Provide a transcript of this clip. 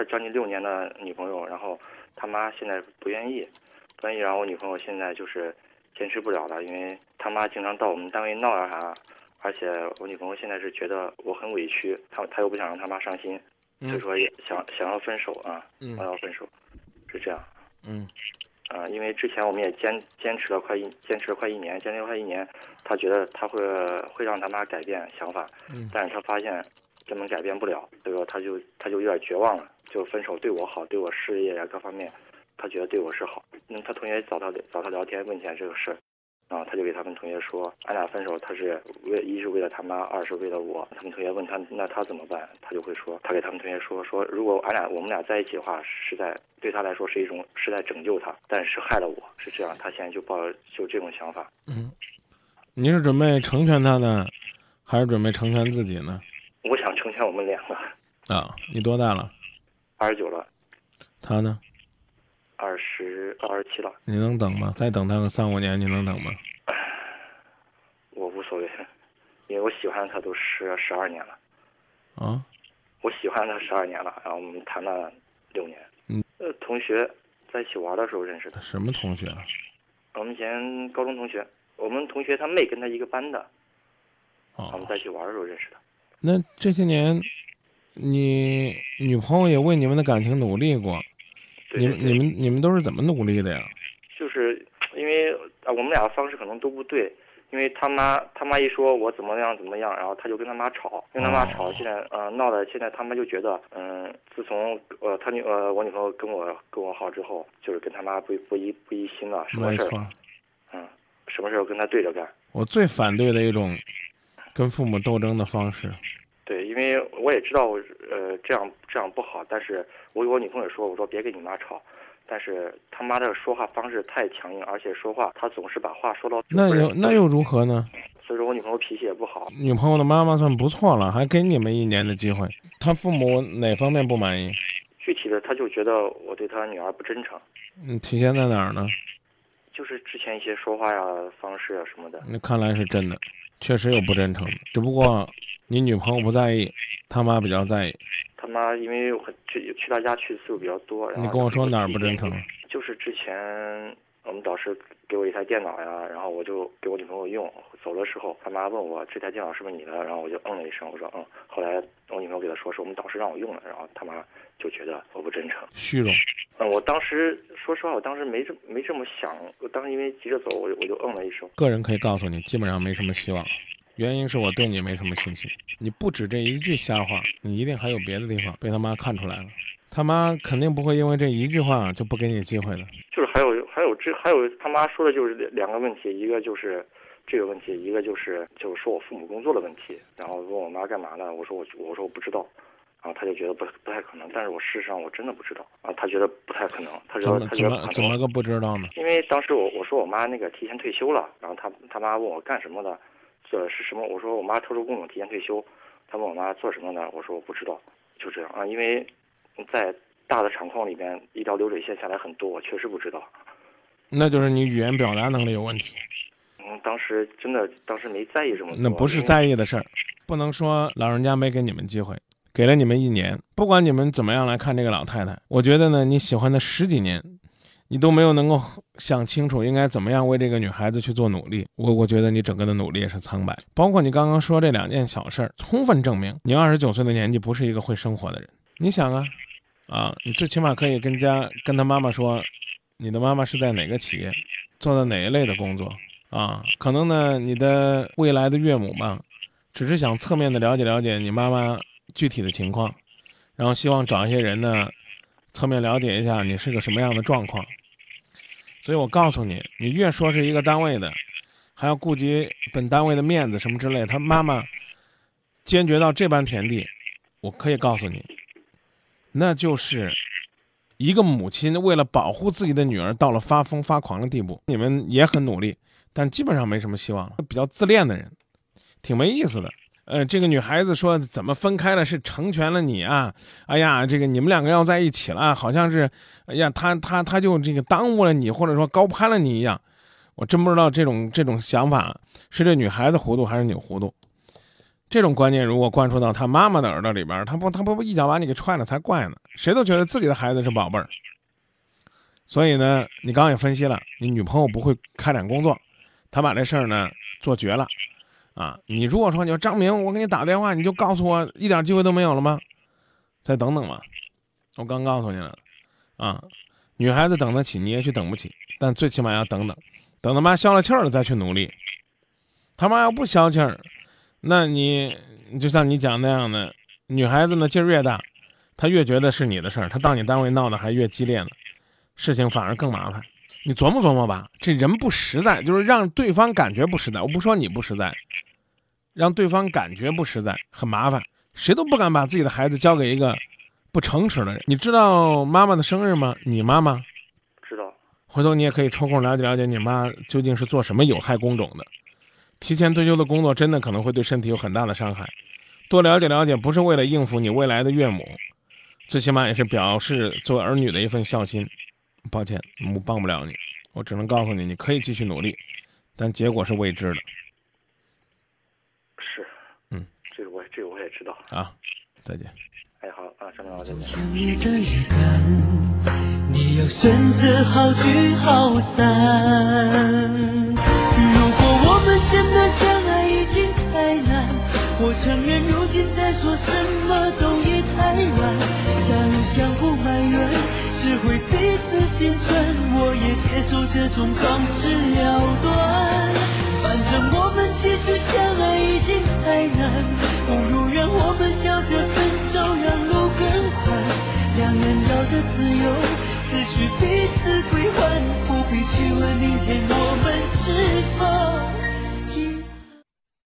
快将近六年的女朋友，然后他妈现在不愿意，不愿意，然后我女朋友现在就是坚持不了了，因为他妈经常到我们单位闹啊啥，而且我女朋友现在是觉得我很委屈，她她又不想让他妈伤心，所以说也想想要分手啊，嗯想要分手，是这样。嗯啊，因为之前我们也坚坚持了快一坚持了快一年，坚持了快一年，她觉得他会会让他妈改变想法，嗯但是他发现根本改变不了，所以说他就他就有点绝望了，就分手对我好，对我事业呀各方面，他觉得对我是好。那，他同学找他找他聊天问起来这个事儿，然后他就给他们同学说，俺俩分手，他是为一是为了他妈，二是为了我。他们同学问他那他怎么办，他就会说，他给他们同学说说，如果俺俩我们俩在一起的话，是在对他来说是一种是在拯救他，但是害了我，是这样。他现在就抱就这种想法。嗯，你是准备成全他呢，还是准备成全自己呢？我想成全我们两个，啊，你多大了？二十九了，他呢？二十二十七了，你能等吗？再等他个三五年，你能等吗？我无所谓，因为我喜欢他都十十二年了，啊，我喜欢他十二年了，然后我们谈了六年。嗯，呃，同学在一起玩的时候认识的，什么同学啊？我们以前高中同学，我们同学他妹跟他一个班的，我们哦，在一起玩的时候认识的。那这些年，你女朋友也为你们的感情努力过，你们对对对你们你们都是怎么努力的呀？就是因为啊，我们俩的方式可能都不对，因为他妈他妈一说我怎么样怎么样，然后他就跟他妈吵，跟他妈吵，哦现在呃闹的，现在他妈就觉得嗯，自从呃他女呃我女朋友跟我跟我好之后，就是跟他妈不不一不一心了，什么事儿嗯，什么事儿跟他对着干。我最反对的一种跟父母斗争的方式。对，因为我也知道，呃，这样这样不好，但是我给我女朋友说，我说别跟你妈吵，但是他妈的说话方式太强硬，而且说话她总是把话说到那又那又如何呢？所以说我女朋友脾气也不好，女朋友的妈妈算不错了，还给你们一年的机会。她父母哪方面不满意？具体的她就觉得我对她女儿不真诚，嗯，体现在哪儿呢？就是之前一些说话呀、方式啊什么的，那看来是真的，确实有不真诚的，只不过你女朋友不在意，他妈比较在意。他妈因为我去去他家去的次数比较多，然后你跟我说哪儿不真诚？就是之前我们导师给我一台电脑呀，然后我就给我女朋友用。走的时候，他妈问我这台电脑是不是你的，然后我就嗯了一声，我说嗯。后来我女朋友给他说是我们导师让我用的，然后他妈就觉得我不真诚。虚荣。嗯，我当时说实话，我当时没这没这么想，我当时因为急着走，我就我就嗯了一声。个人可以告诉你，基本上没什么希望。原因是我对你没什么信心。你不止这一句瞎话，你一定还有别的地方被他妈看出来了。他妈肯定不会因为这一句话就不给你机会的。就是还有还有这还有他妈说的就是两个问题，一个就是这个问题，一个就是就是说我父母工作的问题。然后问我妈干嘛呢？我说我我说我不知道。然后他就觉得不不太可能，但是我事实上我真的不知道啊。他觉得不太可能，他怎么说他觉得怎么个不知道呢？因为当时我我说我妈那个提前退休了，然后他他妈问我干什么的，这是什么？我说我妈特殊工种提前退休，他问我妈做什么呢，我说我不知道，就这样啊。因为在大的厂矿里边，一条流水线下来很多，我确实不知道。那就是你语言表达能力有问题。嗯，当时真的当时没在意这么多，那不是在意的事儿，不能说老人家没给你们机会，给了你们一年，不管你们怎么样来看这个老太太，我觉得呢，你喜欢的十几年，你都没有能够想清楚应该怎么样为这个女孩子去做努力，我我觉得你整个的努力也是苍白。包括你刚刚说这两件小事儿，充分证明你二十九岁的年纪不是一个会生活的人。你想啊，啊，你最起码可以跟家跟他妈妈说，你的妈妈是在哪个企业，做的哪一类的工作。啊，可能呢，你的未来的岳母嘛，只是想侧面的了解了解你妈妈具体的情况，然后希望找一些人呢，侧面了解一下你是个什么样的状况。所以我告诉你，你越说是一个单位的，还要顾及本单位的面子什么之类，他妈妈坚决到这般田地，我可以告诉你，那就是一个母亲为了保护自己的女儿到了发疯发狂的地步。你们也很努力。但基本上没什么希望了。比较自恋的人，挺没意思的。呃，这个女孩子说怎么分开了是成全了你啊？哎呀，这个你们两个要在一起了，好像是，哎呀，他他他就这个耽误了你，或者说高攀了你一样。我真不知道这种这种想法是这女孩子糊涂还是你糊涂。这种观念如果灌输到他妈妈的耳朵里边，他不他不一脚把你给踹了才怪呢。谁都觉得自己的孩子是宝贝儿。所以呢，你刚刚也分析了，你女朋友不会开展工作，她把这事儿呢做绝了。啊，你如果说你说张明，我给你打电话，你就告诉我一点机会都没有了吗？再等等吧，我刚告诉你了，啊，女孩子等得起，你也许等不起，但最起码要等等，等他妈消了气儿了再去努力。他妈要不消气儿，那你就像你讲那样的，女孩子呢劲儿越大，她越觉得是你的事儿，她到你单位闹得还越激烈呢，事情反而更麻烦。你琢磨琢磨吧，这人不实在，就是让对方感觉不实在。我不说你不实在，让对方感觉不实在，很麻烦。谁都不敢把自己的孩子交给一个不诚实的人。你知道妈妈的生日吗？你妈妈知道。回头你也可以抽空了解了解你妈究竟是做什么有害工种的。提前退休的工作真的可能会对身体有很大的伤害。多了解了解，不是为了应付你未来的岳母，最起码也是表示作为儿女的一份孝心。抱歉，我帮不了你，我只能告诉你，你可以继续努力，但结果是未知的。是，嗯，这个我这个我也知道。啊，再见。哎，好啊，张明老师。强烈的预感，你要选择好聚好散。承认如今再说什么都已太晚。假如相互埋怨。只会彼此心酸，我也接受这种方式了断。反正我们继续相爱已经太难，不如让我们笑着分手，让路更宽。两人要的自由，只需彼此归还，不必去问明天我们是否。